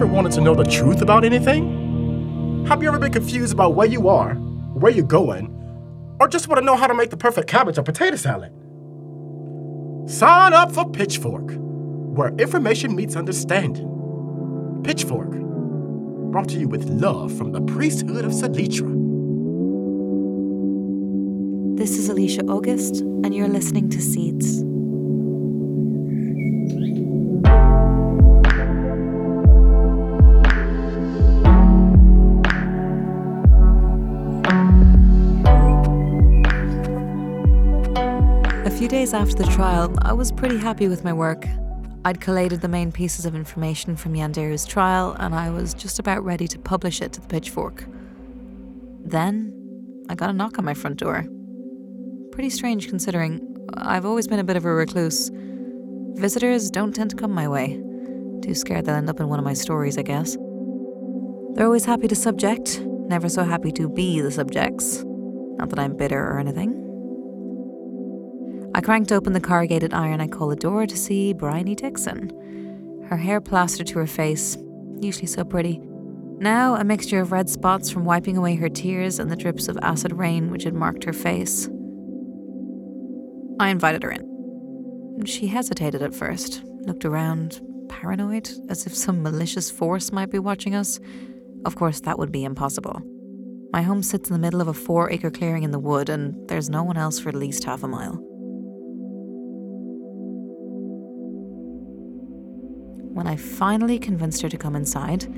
ever wanted to know the truth about anything? Have you ever been confused about where you are, where you're going, or just want to know how to make the perfect cabbage or potato salad? Sign up for Pitchfork, where information meets understanding. Pitchfork, brought to you with love from the priesthood of Salitra. This is Alicia August, and you're listening to Seeds. Days after the trial, I was pretty happy with my work. I'd collated the main pieces of information from Ianderu's trial, and I was just about ready to publish it to the pitchfork. Then, I got a knock on my front door. Pretty strange considering I've always been a bit of a recluse. Visitors don't tend to come my way. Too scared they'll end up in one of my stories, I guess. They're always happy to subject, never so happy to be the subjects. Not that I'm bitter or anything. I cranked open the corrugated iron I call the door to see Bryony Dixon. Her hair plastered to her face, usually so pretty. Now a mixture of red spots from wiping away her tears and the drips of acid rain which had marked her face. I invited her in. She hesitated at first, looked around, paranoid, as if some malicious force might be watching us. Of course, that would be impossible. My home sits in the middle of a four acre clearing in the wood, and there's no one else for at least half a mile. When I finally convinced her to come inside,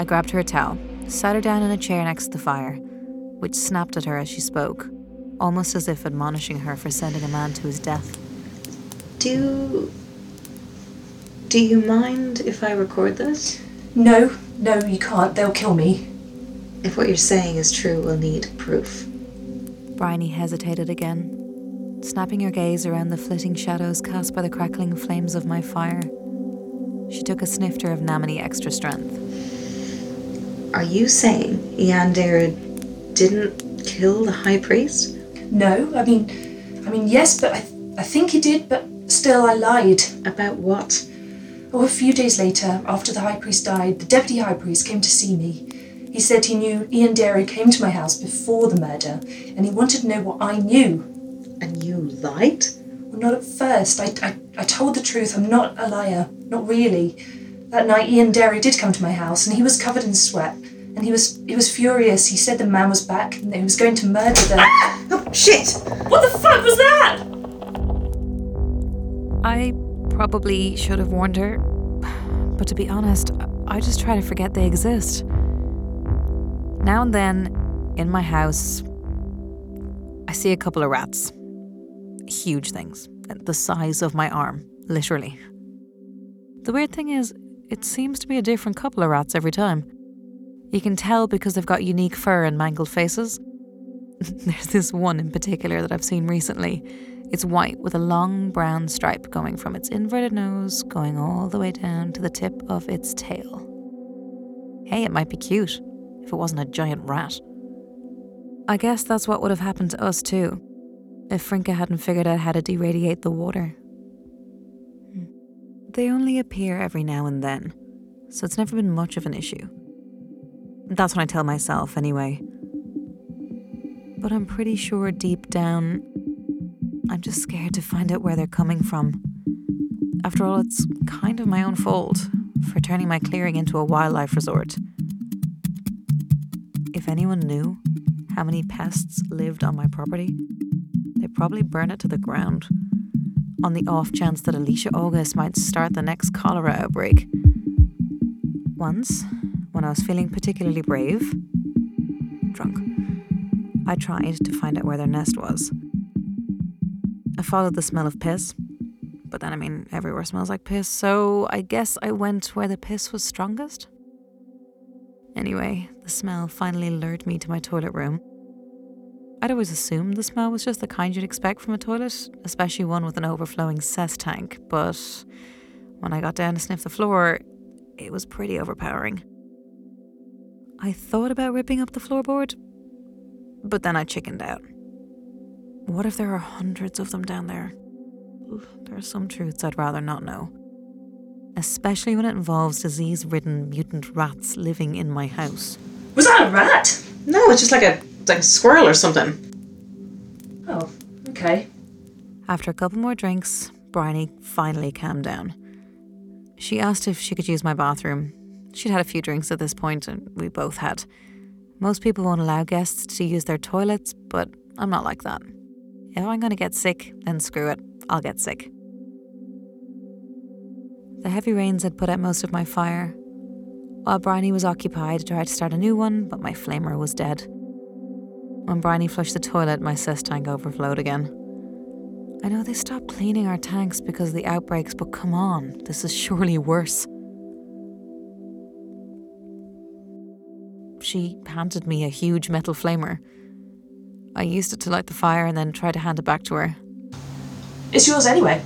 I grabbed her a towel, sat her down in a chair next to the fire, which snapped at her as she spoke, almost as if admonishing her for sending a man to his death. Do. Do you mind if I record this? No, no, you can't. They'll kill me. If what you're saying is true, we'll need proof. Bryony hesitated again, snapping her gaze around the flitting shadows cast by the crackling flames of my fire. She took a snifter of Namini extra strength. Are you saying Ianderu didn't kill the high priest? No, I mean, I mean, yes, but I, I think he did, but still I lied. About what? Oh, a few days later, after the high priest died, the deputy high priest came to see me. He said he knew Ianderu came to my house before the murder, and he wanted to know what I knew. And you lied? Well, not at first. I, I, I told the truth. I'm not a liar. Not really. That night, Ianderu did come to my house, and he was covered in sweat. And he was he was furious. He said the man was back, and that he was going to murder the. Ah! Oh, shit! What the fuck was that? I probably should have warned her, but to be honest, I just try to forget they exist. Now and then, in my house, I see a couple of rats. Huge things, the size of my arm, literally. The weird thing is, it seems to be a different couple of rats every time. You can tell because they've got unique fur and mangled faces. There's this one in particular that I've seen recently. It's white with a long brown stripe going from its inverted nose going all the way down to the tip of its tail. Hey, it might be cute if it wasn't a giant rat. I guess that's what would have happened to us too, if Frinka hadn't figured out how to deradiate the water. They only appear every now and then, so it's never been much of an issue. That's what I tell myself, anyway. But I'm pretty sure deep down, I'm just scared to find out where they're coming from. After all, it's kind of my own fault for turning my clearing into a wildlife resort. If anyone knew how many pests lived on my property, probably burn it to the ground on the off chance that Alicia August might start the next cholera outbreak. Once, when I was feeling particularly brave, drunk, I tried to find out where their nest was. I followed the smell of piss, but then I mean, everywhere smells like piss, so I guess I went where the piss was strongest. Anyway, the smell finally lured me to my toilet room. I'd always assumed the smell was just the kind you'd expect from a toilet, especially one with an overflowing cess tank, but when I got down to sniff the floor, it was pretty overpowering. I thought about ripping up the floorboard, but then I chickened out. What if there are hundreds of them down there? There are some truths I'd rather not know. especially when it involves disease ridden mutant rats living in my house. Was that a rat? No, it's just like a like a squirrel or something. Oh, okay. After a couple more drinks, Bryony finally calmed down. She asked if she could use my bathroom. She'd had a few drinks at this point, and we both had. Most people won't allow guests to use their toilets, but I'm not like that. If I'm going to get sick, then screw it, I'll get sick. The heavy rains had put out most of my fire. While Bryony was occupied, I tried to start a new one, but my flamer was dead. When Bryony flushed the toilet, my cess tank overflowed again. I know they stopped cleaning our tanks because of the outbreaks, but come on, this is surely worse. She handed me a huge metal flamer. I used it to light the fire and then tried to hand it back to her. It's yours anyway.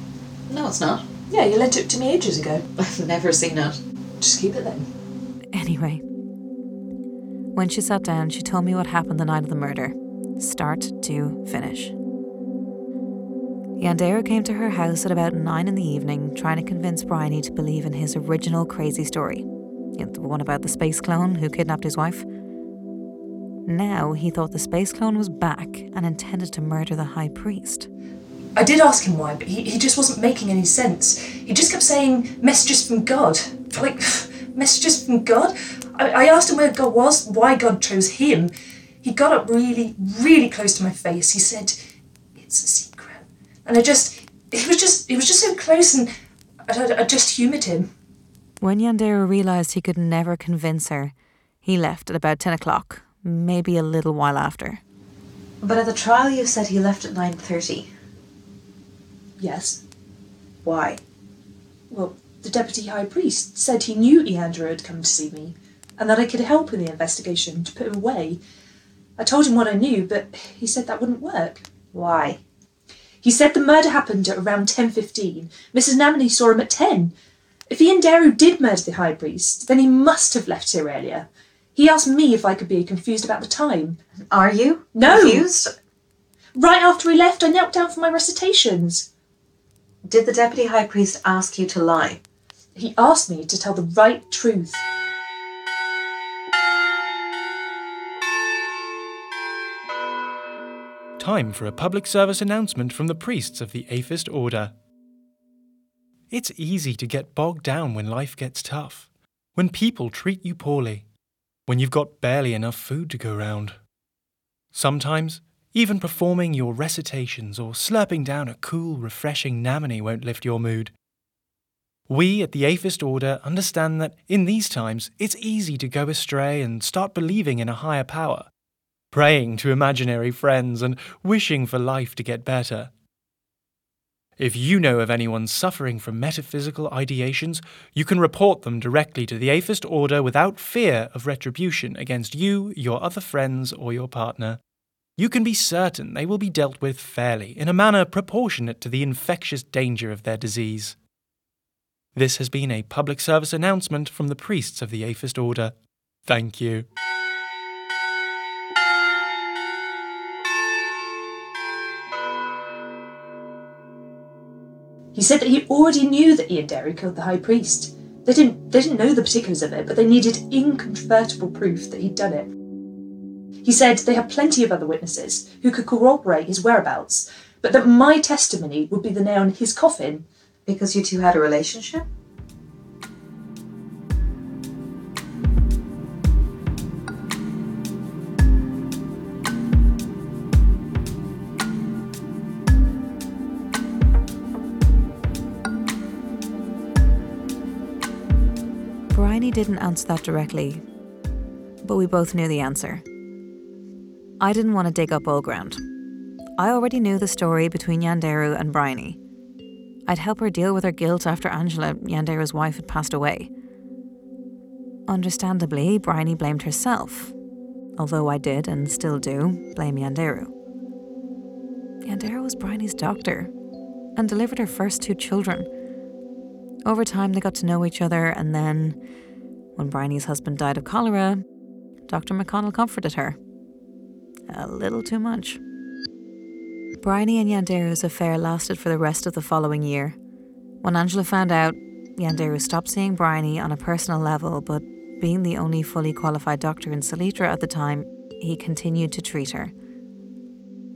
No, it's not. Yeah, you lent it to me ages ago. I've never seen it. Just keep it then. Anyway, when she sat down, she told me what happened the night of the murder, start to finish. Ianderu came to her house at about nine in the evening, trying to convince Bryony to believe in his original crazy story. The one about the space clone who kidnapped his wife. Now he thought the space clone was back and intended to murder the high priest. I did ask him why, but he, he just wasn't making any sense. He just kept saying messages from God. Like, messages from God? I, I asked him where God was, why God chose him. He got up really, really close to my face. He said, It's a secret. And I just, he was just, he was just so close and I, I, I just humoured him. When Ianderu realised he could never convince her, he left at about 10 o'clock, maybe a little while after. But at the trial, you said he left at nine thirty. Yes. Why? Well, the deputy high priest said he knew Ianderu had come to see me and that I could help in the investigation to put him away. I told him what I knew, but he said that wouldn't work. Why? He said the murder happened at around 10.15. Mrs. Namony saw him at 10. If Ianderu did murder the high priest, then he must have left here earlier. He asked me if I could be confused about the time. Are you No. confused? Right after he left, I knelt down for my recitations. Did the deputy high priest ask you to lie? He asked me to tell the right truth. Time for a public service announcement from the priests of the Aphist Order. It's easy to get bogged down when life gets tough, when people treat you poorly, when you've got barely enough food to go round. Sometimes, even performing your recitations or slurping down a cool, refreshing namony won't lift your mood. We at the Aphist Order understand that in these times it's easy to go astray and start believing in a higher power praying to imaginary friends, and wishing for life to get better. If you know of anyone suffering from metaphysical ideations, you can report them directly to the Aphist Order without fear of retribution against you, your other friends, or your partner. You can be certain they will be dealt with fairly, in a manner proportionate to the infectious danger of their disease. This has been a public service announcement from the priests of the Aphist Order. Thank you. He said that he already knew that Ianderu killed the high priest. They didn't they didn't know the particulars of it, but they needed incontrovertible proof that he'd done it. He said they had plenty of other witnesses who could corroborate his whereabouts, but that my testimony would be the nail in his coffin. Because you two had a relationship? Bryony didn't answer that directly, but we both knew the answer. I didn't want to dig up old ground. I already knew the story between Ianderu and Bryony. I'd help her deal with her guilt after Angela, Ianderu's wife, had passed away. Understandably, Bryony blamed herself, although I did and still do blame Ianderu. Ianderu was Bryony's doctor and delivered her first two children. Over time, they got to know each other, and then, when Bryony's husband died of cholera, Dr. McConnell comforted her. A little too much. Bryony and Ianderu's affair lasted for the rest of the following year. When Angela found out, Ianderu stopped seeing Bryony on a personal level, but being the only fully qualified doctor in Salitra at the time, he continued to treat her.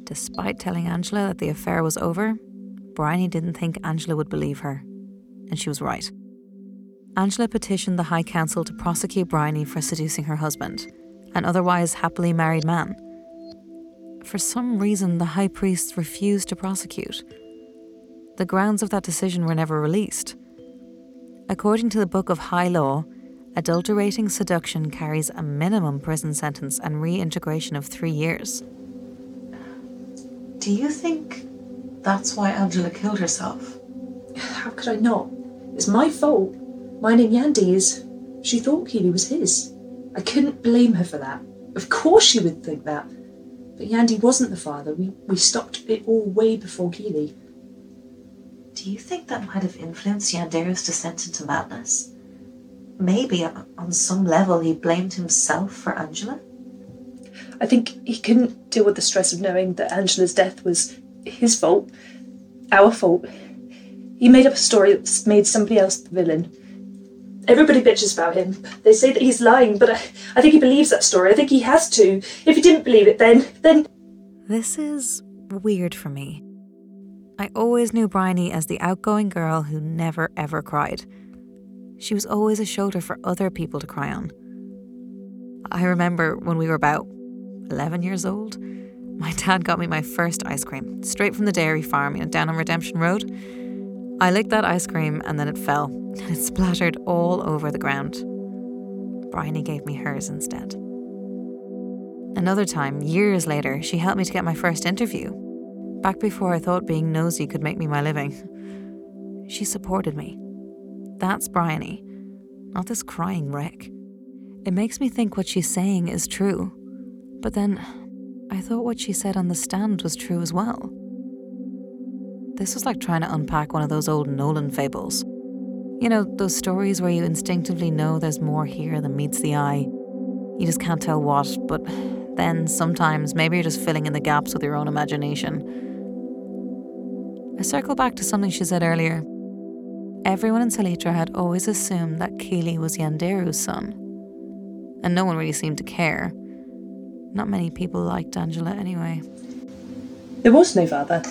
Despite telling Angela that the affair was over, Bryony didn't think Angela would believe her, and she was right. Angela petitioned the High Council to prosecute Bryony for seducing her husband, an otherwise happily married man. For some reason, the High Priest refused to prosecute. The grounds of that decision were never released. According to the Book of High Law, adulterating seduction carries a minimum prison sentence and reintegration of three years. Do you think that's why Angela killed herself? How could I not? It's my fault. Mine and Yandy's. She thought Keely was his. I couldn't blame her for that. Of course she would think that. But Yandy wasn't the father. We, we stopped it all way before Keely. Do you think that might have influenced Ianderu's descent into madness? Maybe on some level he blamed himself for Angela? I think he couldn't deal with the stress of knowing that Angela's death was his fault, our fault. He made up a story that made somebody else the villain. Everybody bitches about him. They say that he's lying, but I, I think he believes that story. I think he has to. If he didn't believe it, then then This is weird for me. I always knew Bryony as the outgoing girl who never ever cried. She was always a shoulder for other people to cry on. I remember when we were about 11 years old, my dad got me my first ice cream, straight from the dairy farm you know, down on Redemption Road. I licked that ice cream and then it fell, and it splattered all over the ground. Bryony gave me hers instead. Another time, years later, she helped me to get my first interview, back before I thought being nosy could make me my living. She supported me. That's Bryony, not this crying wreck. It makes me think what she's saying is true, but then I thought what she said on the stand was true as well. This was like trying to unpack one of those old Nolan fables. You know, those stories where you instinctively know there's more here than meets the eye. You just can't tell what, but then sometimes maybe you're just filling in the gaps with your own imagination. I circle back to something she said earlier. Everyone in Salitra had always assumed that Keely was Ianderu's son, and no one really seemed to care. Not many people liked Angela anyway. there was no father.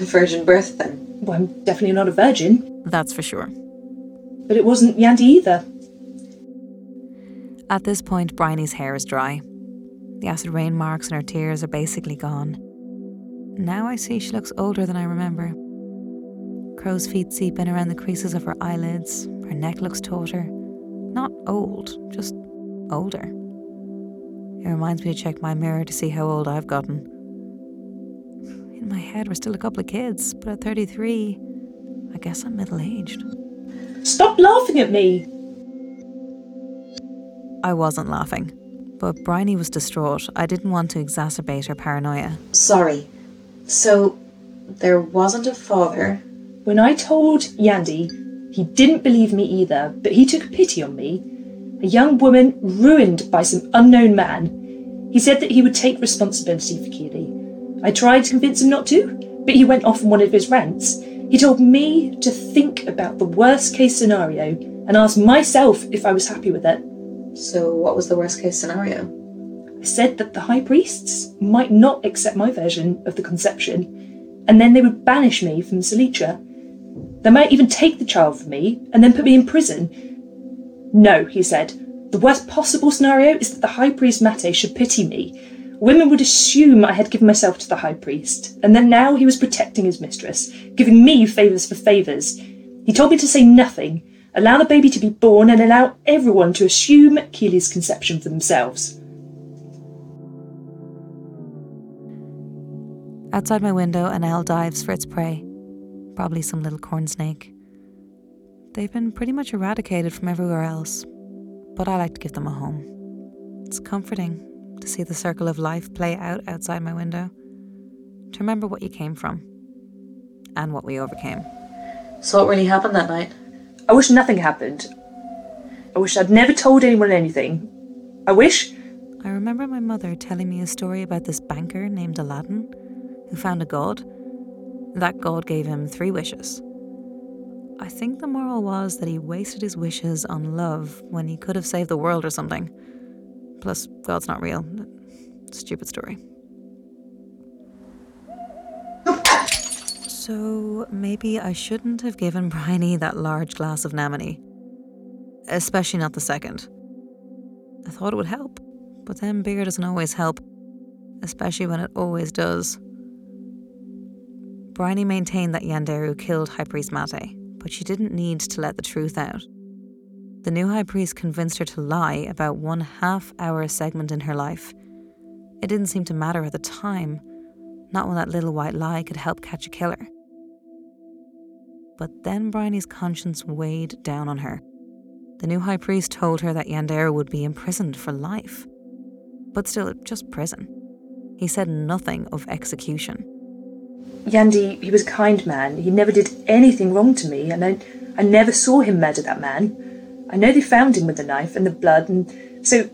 A virgin birth, then? Well, I'm definitely not a virgin, That's for sure. but it wasn't Yandy either. At this point, Bryony's hair is dry. The acid rain marks and her tears are basically gone. Now I see she looks older than I remember. Crow's feet seep in around the creases of her eyelids. Her neck looks tauter. Not old, just older. It reminds me to check my mirror to see how old I've gotten. In my head, we're still a couple of kids, but at 33, I guess I'm middle aged. Stop laughing at me! I wasn't laughing, but Bryony was distraught. I didn't want to exacerbate her paranoia. Sorry. So, there wasn't a father. When I told Yandy, he didn't believe me either, but he took pity on me. A young woman ruined by some unknown man. He said that he would take responsibility for Keely. I tried to convince him not to, but he went off on one of his rants. He told me to think about the worst case scenario and ask myself if I was happy with it. So, what was the worst case scenario? I said that the high priests might not accept my version of the conception, and then they would banish me from Salitra. They might even take the child from me and then put me in prison. No, he said. The worst possible scenario is that the high priest Mate should pity me. Women would assume I had given myself to the high priest, and that now he was protecting his mistress, giving me favours for favours. He told me to say nothing, allow the baby to be born, and allow everyone to assume Keely's conception for themselves. Outside my window, an owl dives for its prey. Probably some little corn snake. They've been pretty much eradicated from everywhere else, but I like to give them a home. It's comforting to see the circle of life play out outside my window, to remember what you came from and what we overcame. So, what really happened that night? I wish nothing happened. I wish I'd never told anyone anything. I wish. I remember my mother telling me a story about this banker named Aladdin who found a god. That god gave him three wishes. I think the moral was that he wasted his wishes on love when he could have saved the world or something. Plus, God's not real. Stupid story. So maybe I shouldn't have given Bryony that large glass of Namony. Especially not the second. I thought it would help, but then beer doesn't always help, especially when it always does. Bryony maintained that Ianderu killed High Priest Mate, but she didn't need to let the truth out. The new High Priest convinced her to lie about one half hour segment in her life. It didn't seem to matter at the time, not when that little white lie could help catch a killer. But then Bryony's conscience weighed down on her. The new high priest told her that Ianderu would be imprisoned for life. But still, just prison. He said nothing of execution. Yandi, he was a kind man. He never did anything wrong to me, and I, I never saw him murder that man. I know they found him with the knife and the blood, and so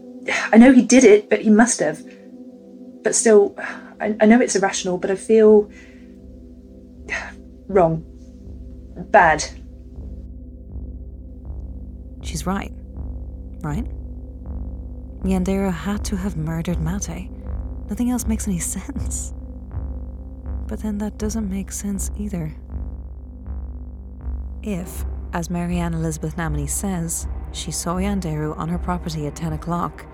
I know he did it, but he must have. But still, I, I know it's irrational, but I feel wrong. Bad. She's right. Right? Ianderu had to have murdered Mate. Nothing else makes any sense. But then that doesn't make sense either. If, as Marianne Elizabeth Namany says, she saw Ianderu on her property at 10 o'clock,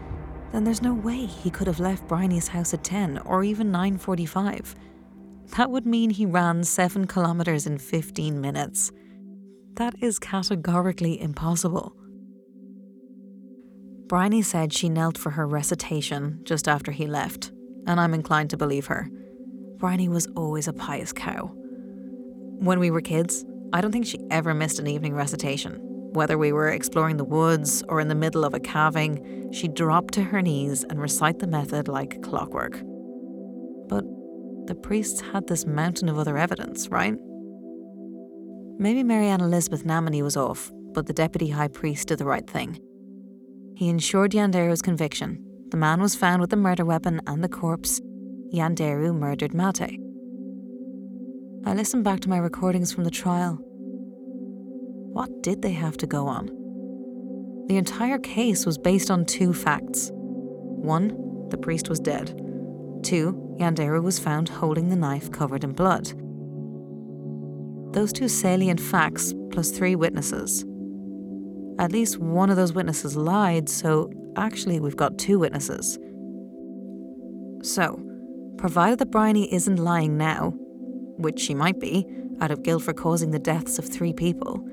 then there's no way he could have left Bryony's house at 10 or even 9.45. That would mean he ran 7 kilometres in 15 minutes. That is categorically impossible. Bryony said she knelt for her recitation just after he left, and I'm inclined to believe her. Bryony was always a pious cow. When we were kids, I don't think she ever missed an evening recitation. Whether we were exploring the woods or in the middle of a calving, she'd drop to her knees and recite the method like clockwork. But the priests had this mountain of other evidence, right? Maybe Marianne Elizabeth Namany was off, but the deputy high priest did the right thing. He ensured Ianderu's conviction. The man was found with the murder weapon and the corpse, Ianderu murdered Mate. I listened back to my recordings from the trial. What did they have to go on? The entire case was based on two facts. One, the priest was dead. Two, Ianderu was found holding the knife covered in blood. Those two salient facts, plus three witnesses. At least one of those witnesses lied, so actually we've got two witnesses. So, provided that Bryony isn't lying now, which she might be, out of guilt for causing the deaths of three people,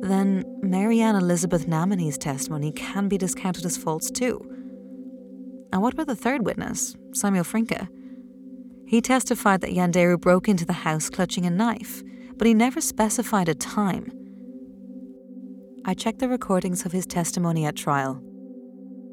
then Marianne Elizabeth Namany's testimony can be discounted as false too. And what about the third witness, Samuel Frinke? He testified that Ianderu broke into the house clutching a knife, but he never specified a time. I checked the recordings of his testimony at trial,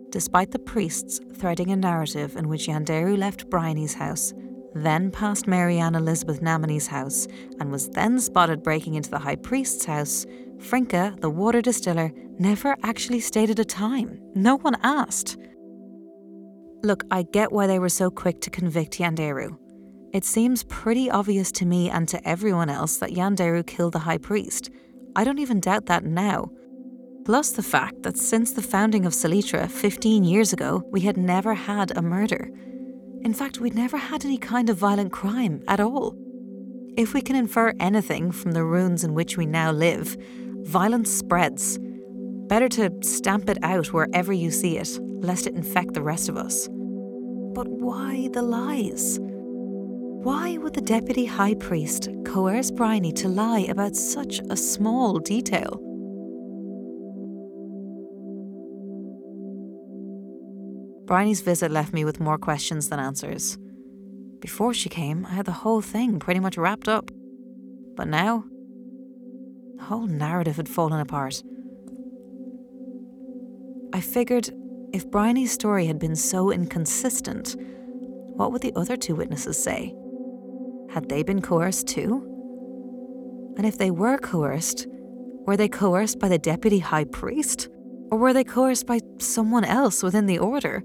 despite the priests threading a narrative in which Ianderu left Bryony's house, then passed Marianne Elizabeth Namany's house, and was then spotted breaking into the high priest's house, Frinke, the water distiller, never actually stated a time. No one asked. Look, I get why they were so quick to convict Ianderu. It seems pretty obvious to me and to everyone else that Ianderu killed the high priest. I don't even doubt that now. Plus the fact that since the founding of Salitra 15 years ago, we had never had a murder. In fact, we'd never had any kind of violent crime at all. If we can infer anything from the ruins in which we now live, violence spreads. Better to stamp it out wherever you see it, lest it infect the rest of us. But why the lies? Why would the deputy high priest coerce Bryony to lie about such a small detail? Bryony's visit left me with more questions than answers. Before she came, I had the whole thing pretty much wrapped up. But now, the whole narrative had fallen apart. I figured if Bryony's story had been so inconsistent, what would the other two witnesses say? Had they been coerced too? And if they were coerced, were they coerced by the deputy high priest? Or were they coerced by someone else within the order?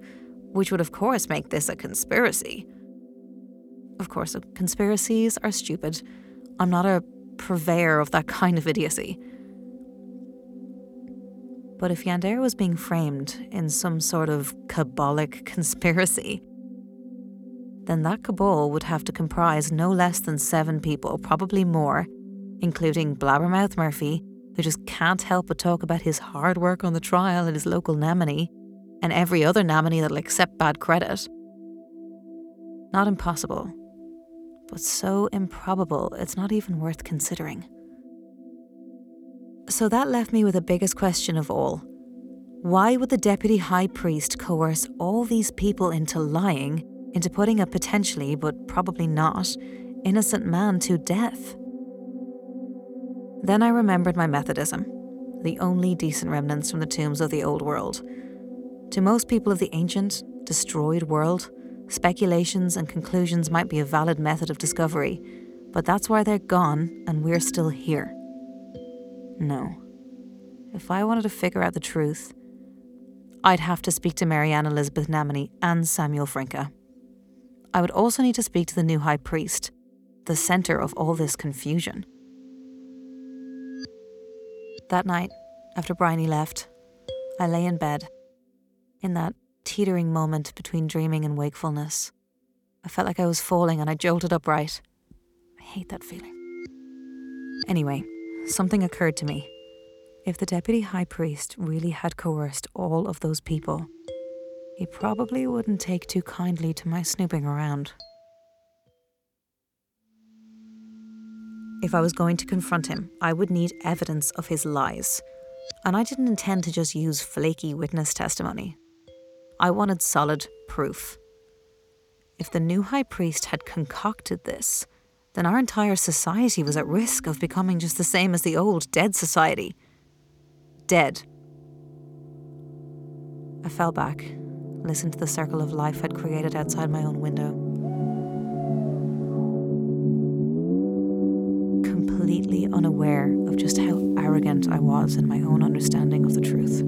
Which would, of course, make this a conspiracy. Of course, conspiracies are stupid. I'm not a purveyor of that kind of idiocy. But if Ianderu was being framed in some sort of cabalic conspiracy, then that cabal would have to comprise no less than seven people, probably more, including Blabbermouth Murphy, who just can't help but talk about his hard work on the trial at his local Namini, and every other Namini that'll accept bad credit. Not impossible, but so improbable it's not even worth considering. So that left me with the biggest question of all. Why would the deputy high priest coerce all these people into lying, into putting a potentially, but probably not, innocent man to death? Then I remembered my Methodism, the only decent remnants from the tombs of the old world. To most people of the ancient, destroyed world, speculations and conclusions might be a valid method of discovery, but that's why they're gone and we're still here. No. If I wanted to figure out the truth, I'd have to speak to Marianne Elizabeth Namini and Samuel Frinka. I would also need to speak to the new high priest, the centre of all this confusion. That night, after Bryony left, I lay in bed, in that teetering moment between dreaming and wakefulness. I felt like I was falling and I jolted upright. I hate that feeling. Anyway, something occurred to me. If the deputy high priest really had coerced all of those people, he probably wouldn't take too kindly to my snooping around. If I was going to confront him, I would need evidence of his lies. And I didn't intend to just use flaky witness testimony. I wanted solid proof. If the new high priest had concocted this, then our entire society was at risk of becoming just the same as the old dead society. Dead. I fell back, listened to the circle of life I'd created outside my own window. Unaware of just how arrogant I was in my own understanding of the truth.